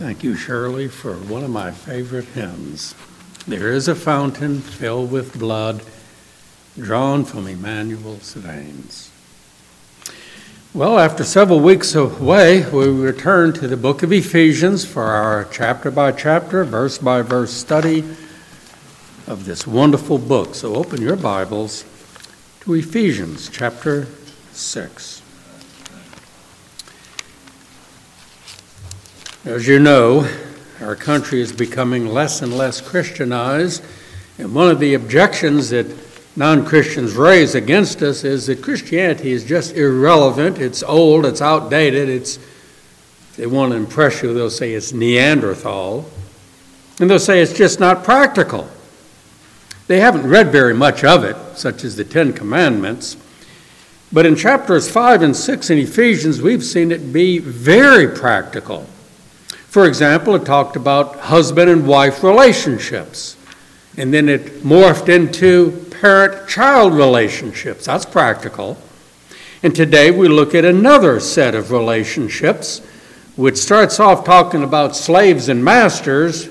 Thank you, Shirley, for one of my favorite hymns. There is a fountain filled with blood drawn from Emmanuel's veins. Well, after several weeks away, we return to the book of Ephesians for our chapter by chapter, verse by verse study of this wonderful book. So open your Bibles to Ephesians chapter 6. As you know, our country is becoming less and less Christianized, and one of the objections that non Christians raise against us is that Christianity is just irrelevant, it's old, it's outdated, it's, they want to impress you, they'll say it's Neanderthal, and they'll say it's just not practical. They haven't read very much of it, such as the Ten Commandments. But in chapters 5 and 6 in Ephesians, we've seen it be very practical. For example, it talked about husband and wife relationships, and then it morphed into parent child relationships. That's practical. And today we look at another set of relationships, which starts off talking about slaves and masters,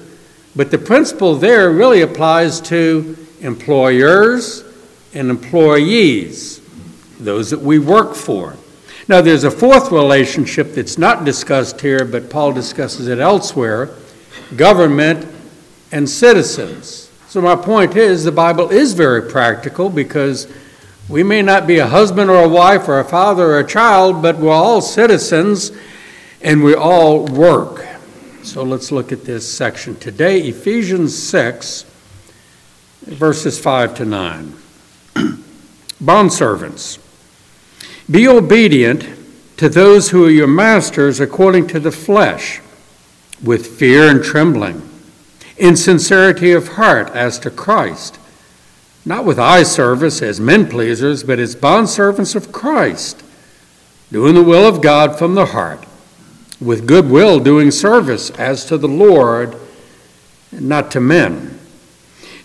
but the principle there really applies to employers and employees, those that we work for. Now, there's a fourth relationship that's not discussed here, but Paul discusses it elsewhere government and citizens. So, my point is the Bible is very practical because we may not be a husband or a wife or a father or a child, but we're all citizens and we all work. So, let's look at this section today Ephesians 6, verses 5 to 9. Bondservants. Be obedient to those who are your masters according to the flesh, with fear and trembling, in sincerity of heart as to Christ, not with eye service as men pleasers, but as bondservants of Christ, doing the will of God from the heart, with good will doing service as to the Lord, and not to men,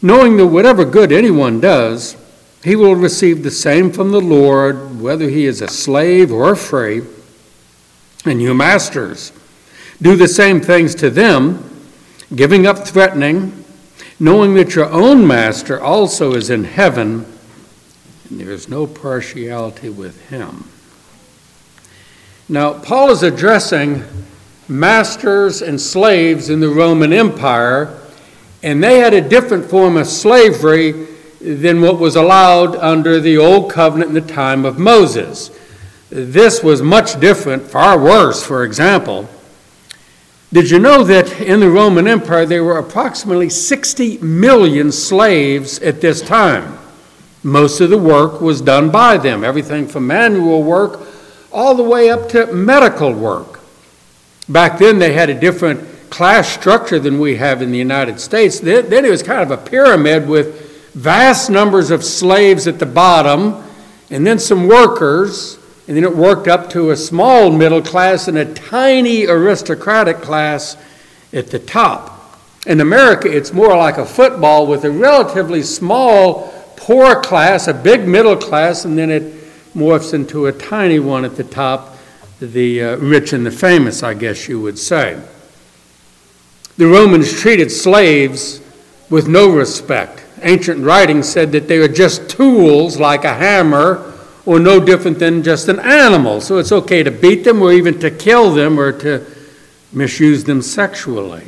knowing that whatever good anyone does, he will receive the same from the Lord, whether he is a slave or free. And you masters, do the same things to them, giving up threatening, knowing that your own master also is in heaven, and there is no partiality with him. Now, Paul is addressing masters and slaves in the Roman Empire, and they had a different form of slavery than what was allowed under the Old Covenant in the time of Moses. This was much different, far worse, for example. Did you know that in the Roman Empire there were approximately 60 million slaves at this time? Most of the work was done by them, everything from manual work all the way up to medical work. Back then they had a different class structure than we have in the United States. Then it was kind of a pyramid with vast numbers of slaves at the bottom, and then some workers, and then it worked up to a small middle class and a tiny aristocratic class at the top. In America, it's more like a football with a relatively small poor class, a big middle class, and then it morphs into a tiny one at the top, the uh, rich and the famous, I guess you would say. The Romans treated slaves with no respect ancient writings said that they are just tools like a hammer or no different than just an animal. So it's okay to beat them or even to kill them or to misuse them sexually.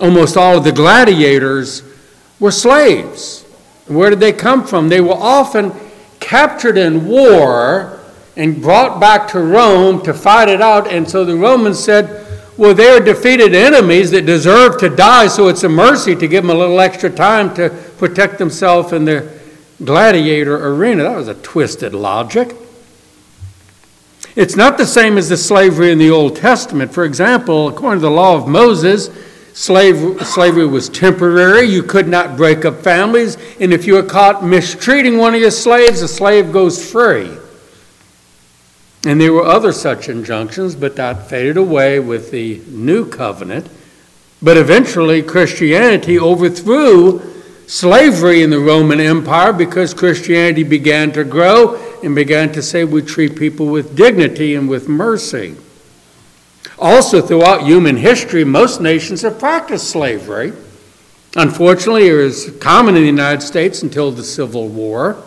Almost all of the gladiators were slaves. Where did they come from? They were often captured in war and brought back to Rome to fight it out. And so the Romans said, well, they're defeated enemies that deserve to die, so it's a mercy to give them a little extra time to protect themselves in the gladiator arena. That was a twisted logic. It's not the same as the slavery in the Old Testament. For example, according to the law of Moses, slave, slavery was temporary. You could not break up families. And if you were caught mistreating one of your slaves, the slave goes free. And there were other such injunctions, but that faded away with the new covenant. But eventually, Christianity overthrew slavery in the Roman Empire because Christianity began to grow and began to say we treat people with dignity and with mercy. Also, throughout human history, most nations have practiced slavery. Unfortunately, it was common in the United States until the Civil War.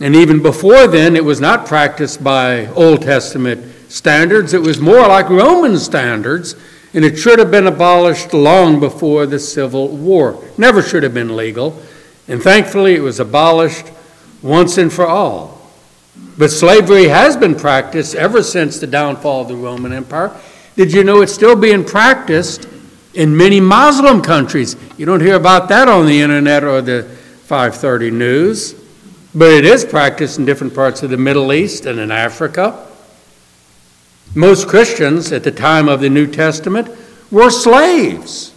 And even before then, it was not practiced by Old Testament standards. It was more like Roman standards, and it should have been abolished long before the Civil War. Never should have been legal. And thankfully, it was abolished once and for all. But slavery has been practiced ever since the downfall of the Roman Empire. Did you know it's still being practiced in many Muslim countries. You don't hear about that on the internet or the 530 news, but it is practiced in different parts of the Middle East and in Africa. Most Christians at the time of the New Testament were slaves.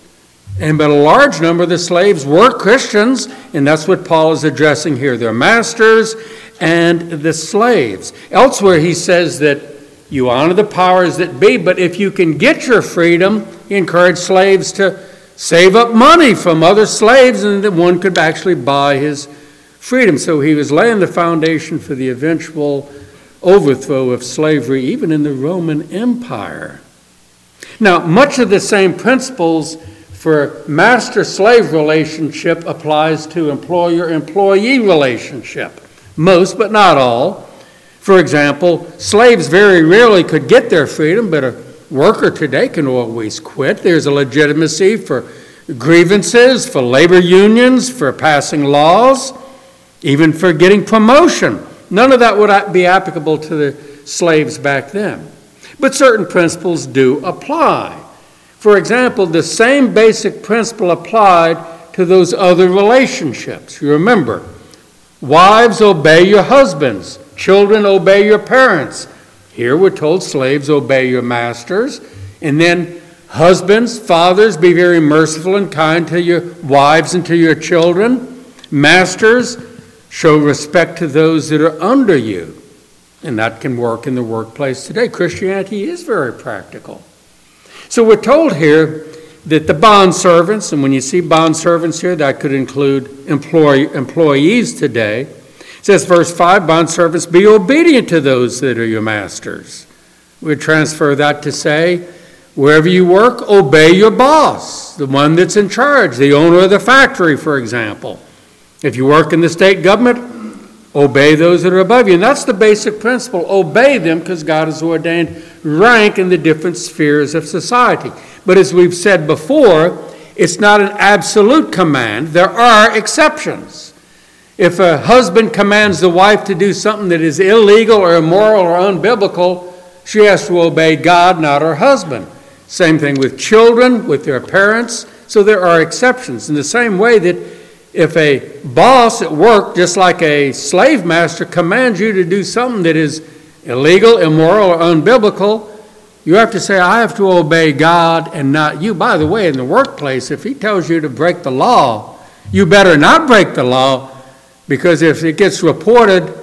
And but a large number of the slaves were Christians, and that's what Paul is addressing here. Their masters and the slaves. Elsewhere he says that you honor the powers that be, but if you can get your freedom, he encouraged slaves to save up money from other slaves, and that one could actually buy his freedom. So he was laying the foundation for the eventual overthrow of slavery, even in the Roman Empire. Now, much of the same principles for master slave relationship applies to employer employee relationship. Most, but not all. For example, slaves very rarely could get their freedom, but a worker today can always quit. There's a legitimacy for grievances, for labor unions, for passing laws, even for getting promotion. None of that would be applicable to the slaves back then. But certain principles do apply. For example, the same basic principle applied to those other relationships. You remember, wives obey your husbands, Children, obey your parents. Here we're told slaves, obey your masters. And then husbands, fathers, be very merciful and kind to your wives and to your children. Masters, show respect to those that are under you. And that can work in the workplace today. Christianity is very practical. So we're told here that the bond servants, and when you see bond servants here, that could include employee, employees today, it says, verse 5 bond servants, be obedient to those that are your masters. We transfer that to say, wherever you work, obey your boss, the one that's in charge, the owner of the factory, for example. If you work in the state government, obey those that are above you. And that's the basic principle. Obey them because God has ordained rank in the different spheres of society. But as we've said before, it's not an absolute command, there are exceptions. If a husband commands the wife to do something that is illegal or immoral or unbiblical, she has to obey God, not her husband. Same thing with children, with their parents. So there are exceptions. In the same way that if a boss at work, just like a slave master, commands you to do something that is illegal, immoral, or unbiblical, you have to say, I have to obey God and not you. By the way, in the workplace, if he tells you to break the law, you better not break the law because if it gets reported,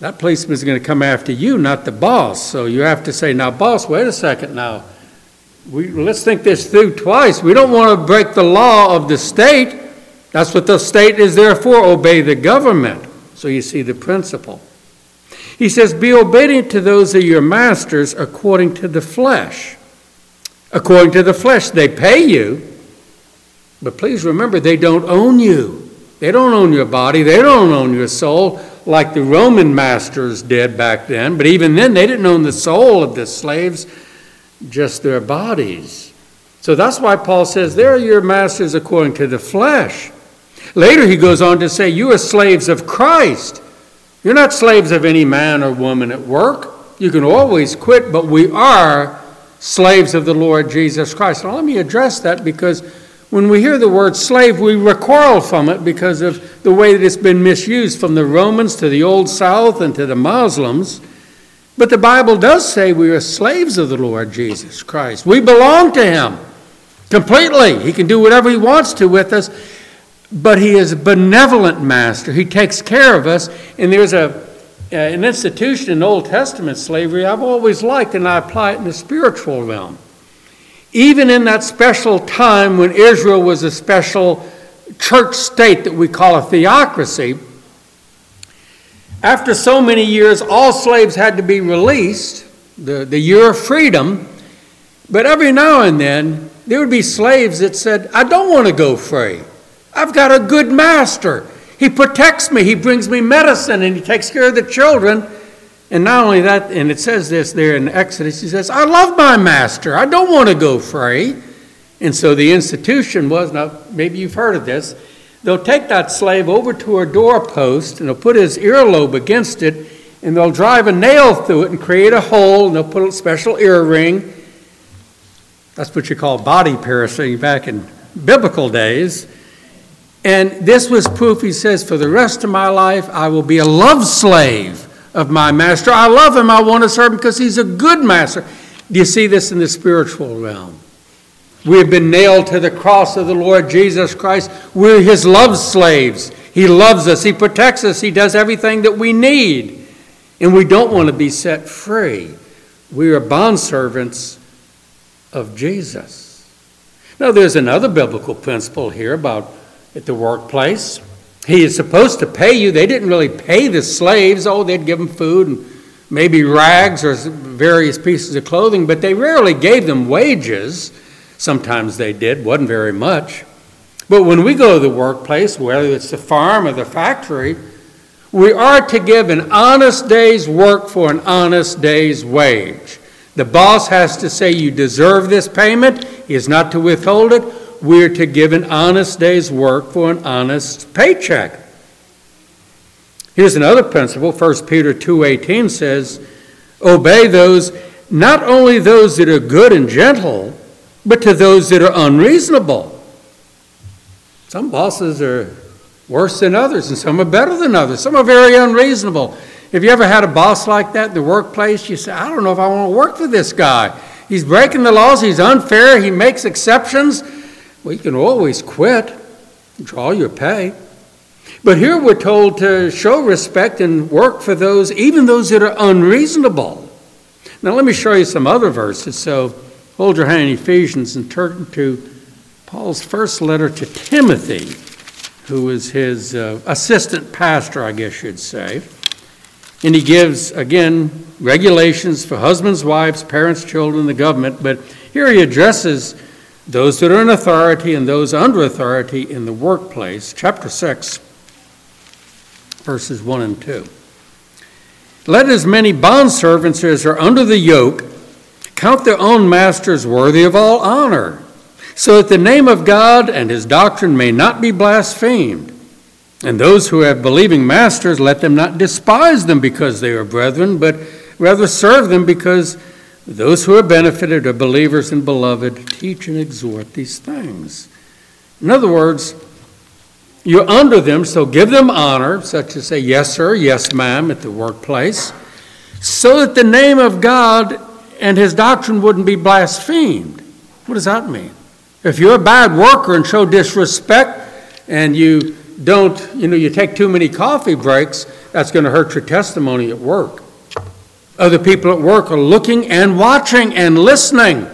that policeman is going to come after you, not the boss. So you have to say, now, boss, wait a second now. We, let's think this through twice. We don't want to break the law of the state. That's what the state is there for obey the government. So you see the principle. He says, Be obedient to those of your masters according to the flesh. According to the flesh, they pay you, but please remember, they don't own you. They don't own your body, they don't own your soul like the Roman masters did back then. But even then, they didn't own the soul of the slaves, just their bodies. So that's why Paul says, They're your masters according to the flesh. Later, he goes on to say, You are slaves of Christ. You're not slaves of any man or woman at work. You can always quit, but we are slaves of the Lord Jesus Christ. Now, let me address that because when we hear the word slave, we recoil from it because of the way that it's been misused from the Romans to the Old South and to the Muslims. But the Bible does say we are slaves of the Lord Jesus Christ. We belong to Him completely. He can do whatever He wants to with us, but He is a benevolent master. He takes care of us. And there's a, uh, an institution in Old Testament slavery I've always liked, and I apply it in the spiritual realm even in that special time when Israel was a special church state that we call a theocracy, after so many years, all slaves had to be released. the, the year of freedom. But every now and then, there would be slaves that said, I don't want to go free. I've got a good master. He protects me, he brings me medicine, and he takes care of the children. And not only that, and it says this there in Exodus, he says, I love my master. I don't want to go free. And so the institution was now, maybe you've heard of this, they'll take that slave over to a doorpost and they'll put his earlobe against it and they'll drive a nail through it and create a hole and they'll put a special earring. That's what you call body piercing back in biblical days. And this was proof, he says, for the rest of my life, I will be a love slave of my master. I love him. I want to serve him because he's a good master. Do you see this in the spiritual realm? We have been nailed to the cross of the Lord Jesus Christ. We're his love slaves. He loves us, he protects us, he does everything that we need. And we don't want to be set free. We are bondservants of Jesus. Now, there's another biblical principle here about at the workplace. He is supposed to pay you. They didn't really pay the slaves. Oh, they'd give them food and maybe rags or various pieces of clothing, but they rarely gave them wages. Sometimes they did, wasn't very much. But when we go to the workplace, whether it's the farm or the factory, we are to give an honest day's work for an honest day's wage. The boss has to say, You deserve this payment. He is not to withhold it. We're to give an honest day's work for an honest paycheck. Here's another principle. 1 Peter 2:18 says, "Obey those not only those that are good and gentle, but to those that are unreasonable. Some bosses are worse than others, and some are better than others. Some are very unreasonable. Have you ever had a boss like that in the workplace? You say, I don't know if I want to work for this guy. He's breaking the laws, he's unfair, he makes exceptions. Well, you can always quit, draw your pay. But here we're told to show respect and work for those, even those that are unreasonable. Now, let me show you some other verses. So, Hold your hand in Ephesians and turn to Paul's first letter to Timothy, who is his uh, assistant pastor, I guess you'd say. And he gives, again, regulations for husbands, wives, parents, children, the government. But here he addresses those that are in authority and those under authority in the workplace. Chapter 6, verses 1 and 2. Let as many bondservants as are under the yoke count their own masters worthy of all honor, so that the name of God and his doctrine may not be blasphemed. And those who have believing masters, let them not despise them because they are brethren, but rather serve them because those who are benefited are believers and beloved. Teach and exhort these things. In other words, you're under them, so give them honor, such as say, yes, sir, yes, ma'am, at the workplace, so that the name of God and his doctrine wouldn't be blasphemed. What does that mean? If you're a bad worker and show disrespect and you don't, you know, you take too many coffee breaks, that's going to hurt your testimony at work. Other people at work are looking and watching and listening,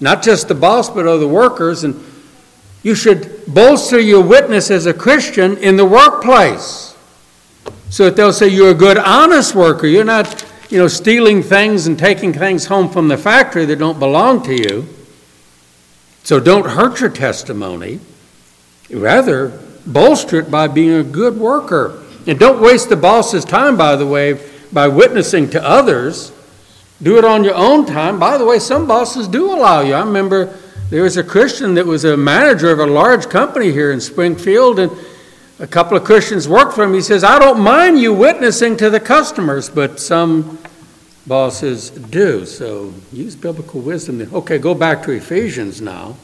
not just the boss, but other workers. And you should bolster your witness as a Christian in the workplace so that they'll say you're a good, honest worker. You're not you know, stealing things and taking things home from the factory that don't belong to you. So don't hurt your testimony. Rather, bolster it by being a good worker. And don't waste the boss's time, by the way, by witnessing to others. Do it on your own time. By the way, some bosses do allow you. I remember there was a Christian that was a manager of a large company here in Springfield, and a couple of Christians worked for him. He says, I don't mind you witnessing to the customers, but some bosses do. So use biblical wisdom. Okay, go back to Ephesians now.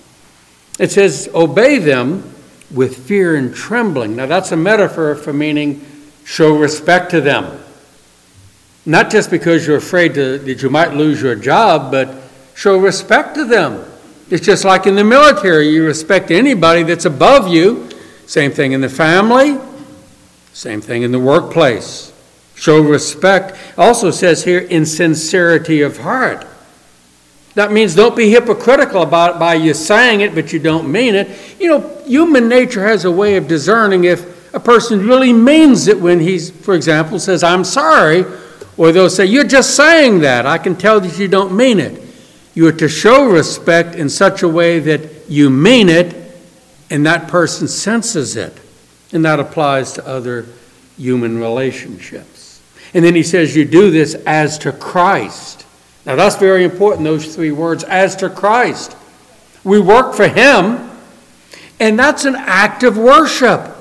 It says, Obey them with fear and trembling. Now, that's a metaphor for meaning show respect to them. Not just because you're afraid to, that you might lose your job, but show respect to them. It's just like in the military, you respect anybody that's above you same thing in the family, same thing in the workplace. Show respect. Also says here, in sincerity of heart. That means don't be hypocritical about it by you saying it, but you don't mean it. You know, human nature has a way of discerning if a person really means it when he's, for example, says, I'm sorry, Or they'll say, You're just saying that. I can tell that you don't mean it. You are to show respect in such a way that you mean it and that person senses it. And that applies to other human relationships. And then he says, You do this as to Christ. Now that's very important, those three words, as to Christ. We work for Him, and that's an act of worship.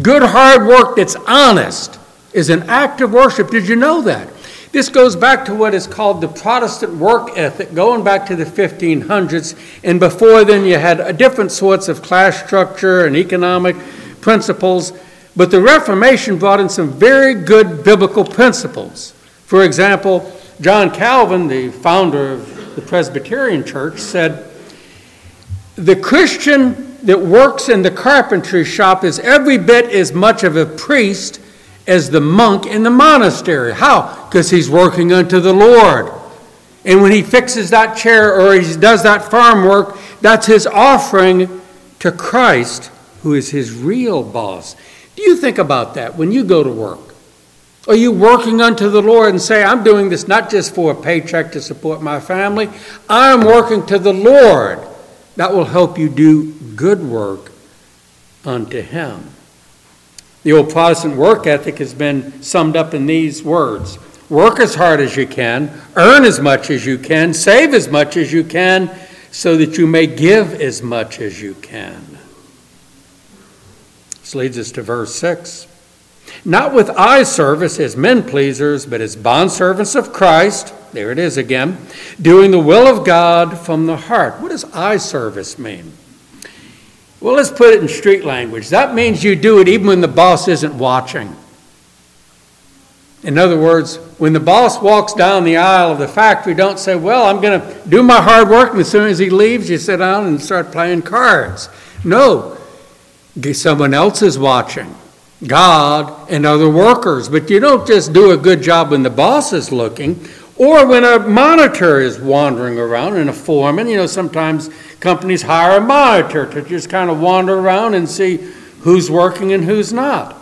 Good hard work that's honest is an act of worship. Did you know that? This goes back to what is called the Protestant work ethic, going back to the 1500s. And before then, you had different sorts of class structure and economic principles. But the Reformation brought in some very good biblical principles. For example, John Calvin, the founder of the Presbyterian Church, said, The Christian that works in the carpentry shop is every bit as much of a priest as the monk in the monastery. How? Because he's working unto the Lord. And when he fixes that chair or he does that farm work, that's his offering to Christ, who is his real boss. Do you think about that when you go to work? Are you working unto the Lord and say, I'm doing this not just for a paycheck to support my family, I'm working to the Lord. That will help you do good work unto Him. The old Protestant work ethic has been summed up in these words Work as hard as you can, earn as much as you can, save as much as you can, so that you may give as much as you can. This leads us to verse 6. Not with eye service as men pleasers, but as bondservants of Christ. There it is again. Doing the will of God from the heart. What does eye service mean? Well, let's put it in street language. That means you do it even when the boss isn't watching. In other words, when the boss walks down the aisle of the factory, don't say, Well, I'm going to do my hard work, and as soon as he leaves, you sit down and start playing cards. No, someone else is watching God and other workers. But you don't just do a good job when the boss is looking or when a monitor is wandering around and a foreman. You know, sometimes companies hire a monitor to just kind of wander around and see who's working and who's not.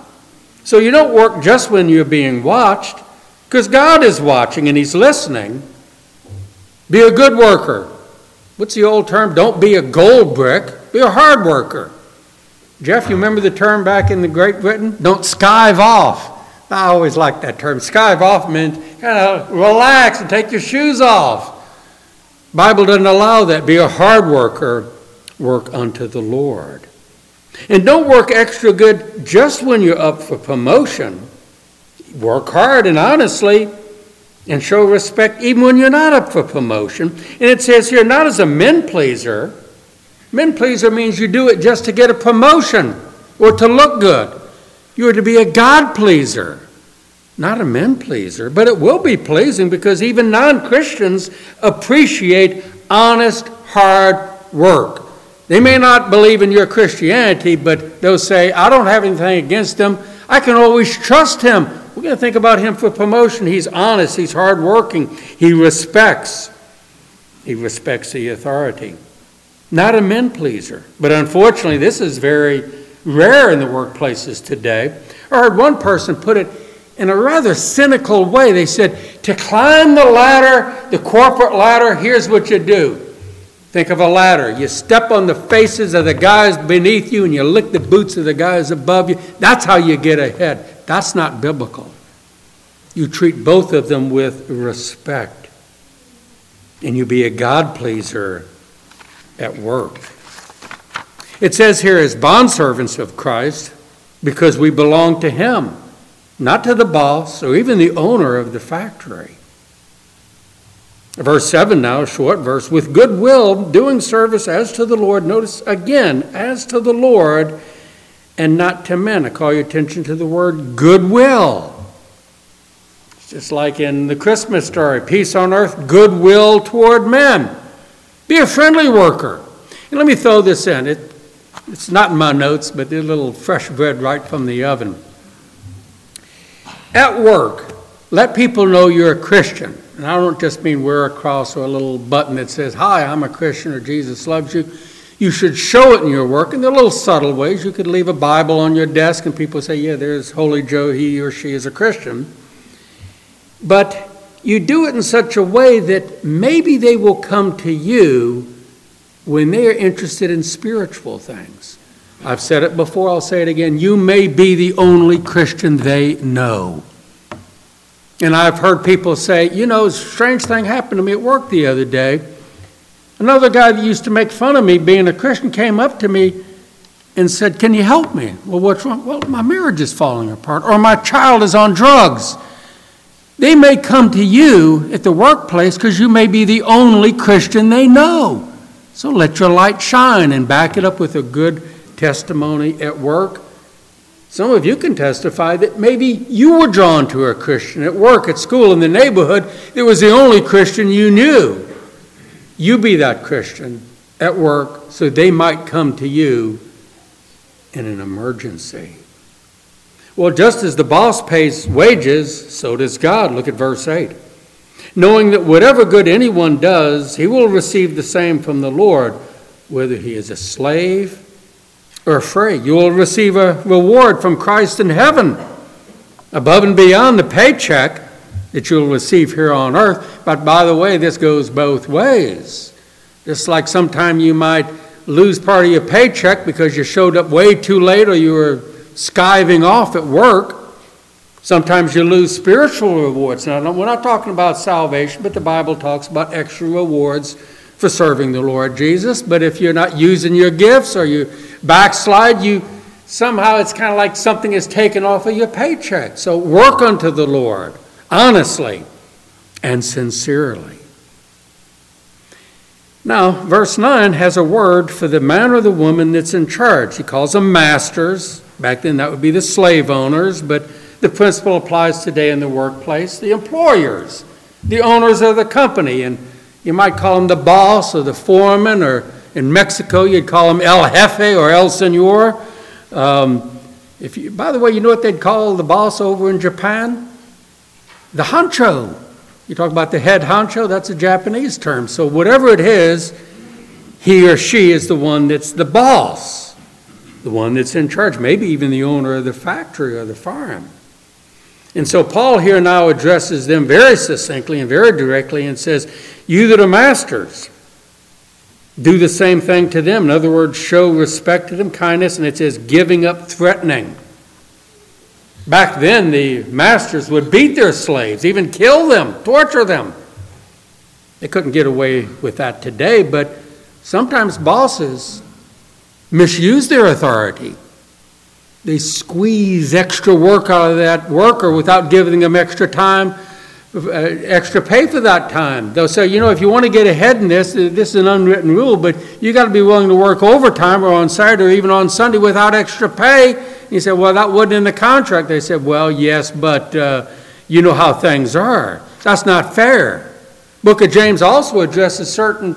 So you don't work just when you're being watched, because God is watching and He's listening. Be a good worker. What's the old term? Don't be a gold brick, be a hard worker. Jeff, you remember the term back in the Great Britain? Don't skive off. I always like that term. Skive off meant kind of relax and take your shoes off. Bible doesn't allow that. Be a hard worker, work unto the Lord. And don't work extra good just when you're up for promotion. Work hard and honestly and show respect even when you're not up for promotion. And it says here, not as a men pleaser. Men pleaser means you do it just to get a promotion or to look good. You are to be a God pleaser not a men pleaser, but it will be pleasing because even non Christians appreciate honest, hard work. They may not believe in your Christianity, but they'll say, I don't have anything against him. I can always trust him. We're going to think about him for promotion. He's honest, he's hardworking, he respects. He respects the authority. Not a men pleaser. But unfortunately, this is very rare in the workplaces today. I heard one person put it in a rather cynical way. They said, to climb the ladder, the corporate ladder, here's what you do. Think of a ladder. You step on the faces of the guys beneath you and you lick the boots of the guys above you. That's how you get ahead. That's not biblical. You treat both of them with respect. And you be a God pleaser at work. It says here, as bondservants of Christ, because we belong to Him not to the boss or even the owner of the factory. Verse 7 now, a short verse, with goodwill, doing service as to the Lord. Notice again, as to the Lord and not to men. I call your attention to the word goodwill. It's just like in the Christmas story peace on earth, goodwill toward men. Be a friendly worker. And let me throw this in. It, it's not in my notes, but a little fresh bread right from the oven. At work, let people know you're a Christian. And I don't just mean wear a cross or a little button that says, Hi, I'm a Christian or Jesus loves you. You should show it in your work. in are little subtle ways. You could leave a Bible on your desk and people say, Yeah, there's Holy Joe, he or she is a Christian. but you do it in such a way that maybe they will come to you when they are interested in spiritual things. I've said it before, I'll say it again. You may be the only Christian they know. And I've heard people say, you know, strange thing happened to me at work the other day. Another guy that used to make fun of me being a Christian came up to me and said, Can you help me? Well, what's wrong? Well, my marriage is falling apart, or my child is on drugs. They may come to you at the workplace because you may be the only Christian they know. So let your light shine and back it up with a good testimony at work. Some of you can testify that maybe you were drawn to a Christian at work, at school, in the neighborhood. It was the only Christian you knew. You be that Christian at work so they might come to you in an emergency. Well, just as the boss pays wages, so does God. Look at verse 8. Knowing that whatever good anyone does, he will receive the same from the Lord, whether he is a slave or free. You will receive a reward from Christ in heaven, above and beyond the paycheck that you'll receive here on earth. But by the way, this goes both ways. Just like sometime you might lose part of your paycheck because you showed up way too late or you were skiving off at work. Sometimes you lose spiritual rewards. Now, we're not talking about salvation, but the Bible talks about extra rewards for serving the Lord Jesus. But if you're not using your gifts or you backslide, you somehow it's kind of like something is taken off of your paycheck. So work unto the Lord honestly and sincerely. Now, verse 9 has a word for the man or the woman that's in charge. He calls them masters. Back then, that would be the slave owners, but the principle applies today in the workplace. The employers, the owners of the company, and you might call them the boss or the foreman, or in Mexico, you'd call them el jefe or el senor. Um, if you, by the way, you know what they'd call the boss over in Japan? The hancho. You talk about the head honcho, that's a Japanese term. So, whatever it is, he or she is the one that's the boss, the one that's in charge, maybe even the owner of the factory or the farm. And so, Paul here now addresses them very succinctly and very directly and says, You that are masters, do the same thing to them. In other words, show respect to them, kindness, and it says giving up threatening. Back then, the masters would beat their slaves, even kill them, torture them. They couldn't get away with that today, but sometimes bosses misuse their authority. They squeeze extra work out of that worker without giving them extra time, extra pay for that time. They'll say, you know, if you want to get ahead in this, uh, this is an unwritten rule, but you got to be willing to work overtime or on Saturday or even on Sunday without extra pay he said, Well, that wasn't in the contract. They said, Well, yes, but uh, you know how things are. That's not fair. Book of James also addresses certain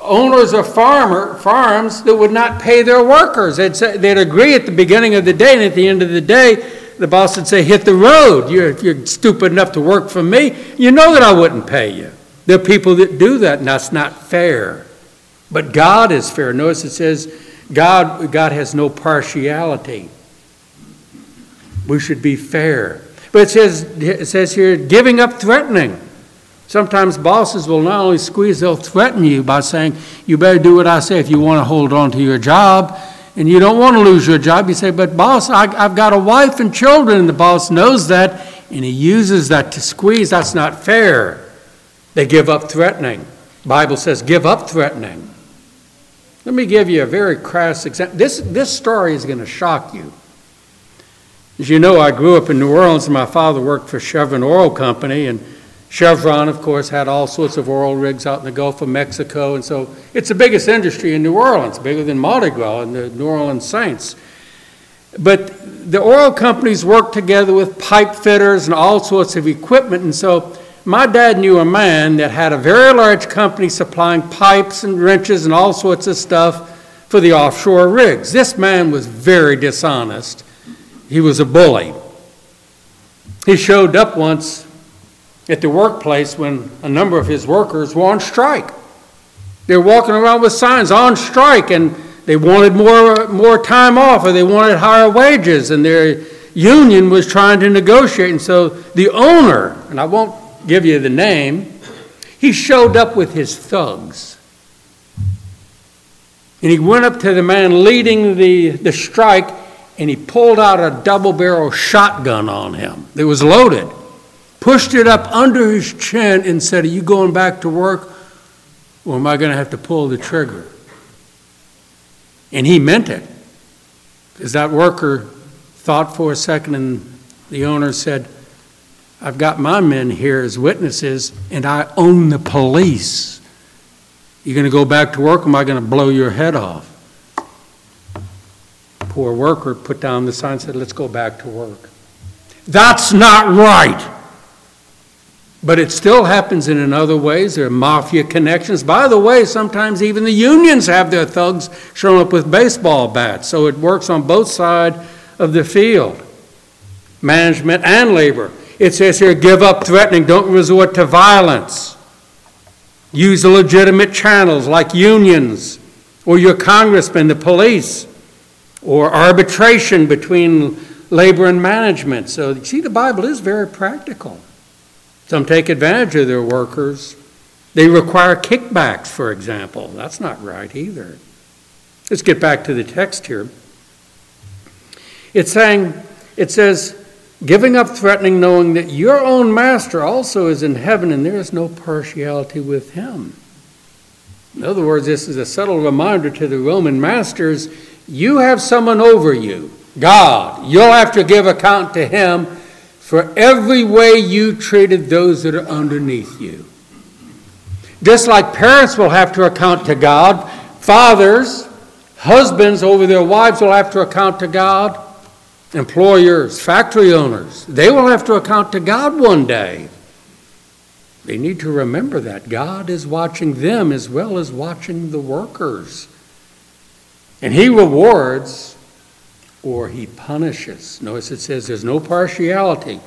owners of farmer farms that would not pay their workers. They'd, say, they'd agree at the beginning of the day, and at the end of the day, the boss would say, Hit the road. You're, if you're stupid enough to work for me, you know that I wouldn't pay you. There are people that do that, and that's not fair. But God is fair. Notice it says, God, God has no partiality. We should be fair. But it says, it says here, giving up threatening. Sometimes bosses will not only squeeze, they'll threaten you by saying, You better do what I say if you want to hold on to your job. And you don't want to lose your job. You say, But boss, I, I've got a wife and children. And the boss knows that, and he uses that to squeeze. That's not fair. They give up threatening. Bible says, Give up threatening. Let me give you a very crass example. This, this story is going to shock you. As you know, I grew up in New Orleans, and my father worked for Chevron Oil Company, and Chevron, of course, had all sorts of oil rigs out in the Gulf of Mexico, and so it's the biggest industry in New Orleans, bigger than Mardi Gras and the New Orleans Saints. But the oil companies worked together with pipe fitters and all sorts of equipment, and so my dad knew a man that had a very large company supplying pipes and wrenches and all sorts of stuff for the offshore rigs. This man was very dishonest he was a bully. He showed up once at the workplace when a number of his workers were on strike. They were walking around with signs on strike and they wanted more, more time off or they wanted higher wages and their union was trying to negotiate. And so the owner and I won't give you the name, he showed up with his thugs. And he went up to the man leading the, the strike and he pulled out a double barrel shotgun on him It was loaded, pushed it up under his chin, and said, Are you going back to work or am I going to have to pull the trigger? And he meant it. Because that worker thought for a second and the owner said, I've got my men here as witnesses and I own the police. You're going to go back to work or am I going to blow your head off? Poor worker put down the sign and said, Let's go back to work. That's not right. But it still happens in other ways. There are mafia connections. By the way, sometimes even the unions have their thugs showing up with baseball bats. So it works on both sides of the field management and labor. It says here give up threatening, don't resort to violence. Use legitimate channels like unions or your congressman, the police, or arbitration between labor and management. So, you see, the Bible is very practical. Some take advantage of their workers. They require kickbacks, for example. That's not right either. Let's get back to the text here. It's saying, it says, giving up threatening, knowing that your own master also is in heaven and there is no partiality with him. In other words, this is a subtle reminder to the Roman masters you have someone over you, God. You'll have to give account to him for every way you treated those that are underneath you. Just like parents will have to account to God, fathers, husbands over their wives will have to account to God, employers, factory owners, they will have to account to God one day. They need to remember that God is watching them as well as watching the workers. And He rewards or he punishes. Notice it says there's no partiality,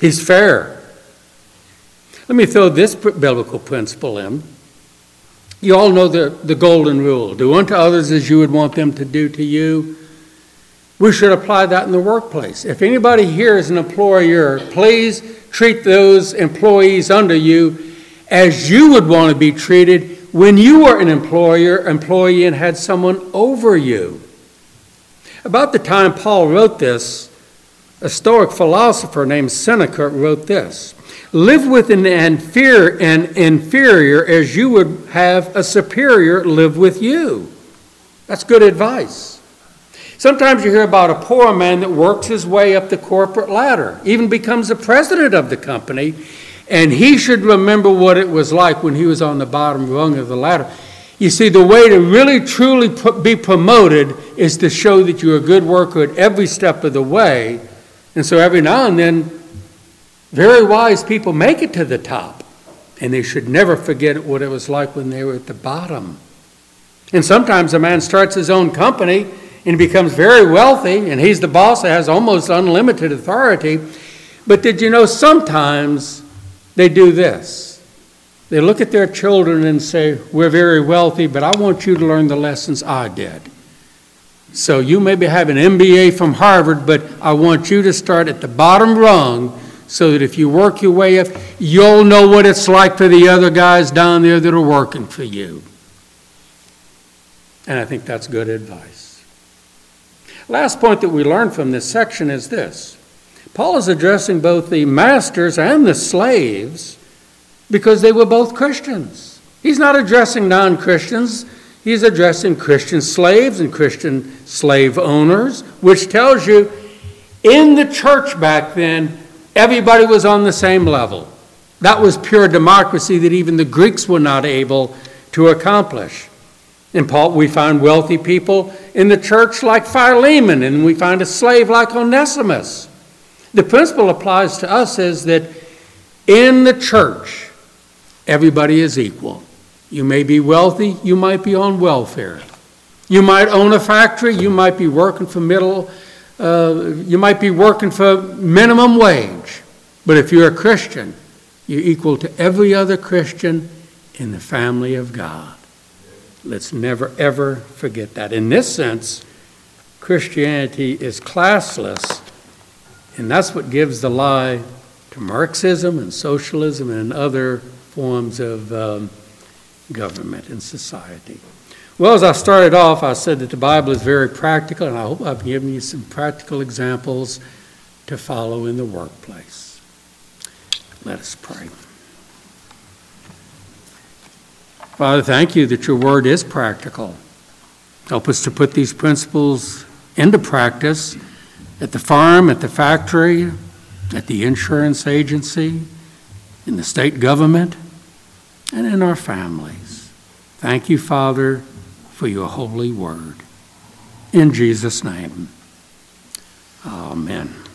he's fair. Let me throw this biblical principle in. You all know the, the golden rule do unto others as you would want them to do to you. We should apply that in the workplace. If anybody here is an employer, please treat those employees under you as you would want to be treated when you were an employer, employee, and had someone over you. About the time Paul wrote this, a Stoic philosopher named Seneca wrote this Live with an inferior, an inferior as you would have a superior live with you. That's good advice. Sometimes you hear about a poor man that works his way up the corporate ladder, even becomes the president of the company, and he should remember what it was like when he was on the bottom rung of the ladder. You see, the way to really truly be promoted is to show that you're a good worker at every step of the way. And so every now and then, very wise people make it to the top. And they should never forget what it was like when they were at the bottom. And sometimes a man starts his own company and becomes very wealthy, and he's the boss that has almost unlimited authority. But did you know sometimes they do this? They look at their children and say, We're very wealthy, but I want you to learn the lessons I did. So you maybe have an MBA from Harvard, but I want you to start at the bottom rung so that if you work your way up, you'll know what it's like for the other guys down there that are working for you. And I think that's good advice. Last point that we learned from this section is this Paul is addressing both the masters and the slaves because they were both Christians. He's not addressing non Christians, he's addressing Christian slaves and Christian slave owners, which tells you in the church back then, everybody was on the same level. That was pure democracy that even the Greeks were not able to accomplish. In Paul, we find wealthy people in the church like Philemon, and we find a slave like Onesimus. The principle applies to us is that in the church, Everybody is equal. You may be wealthy, you might be on welfare. You might own a factory, you might be working for middle, uh, you might be working for minimum wage. But if you're a Christian, you're equal to every other Christian in the family of God. Let's never, ever forget that. In this sense, Christianity is classless, and that's what gives the lie to Marxism and socialism and other forms of um, government and society. Well, as I started off, I said that the Bible is very practical, and I hope I've given you some practical examples to follow in the workplace. Let us pray. Father, thank you that your word is practical. Help us to put these principles into practice at the farm, at the factory, at the insurance agency, in the state government, and in our families. Thank you, Father, for your holy word. In Jesus' name, amen.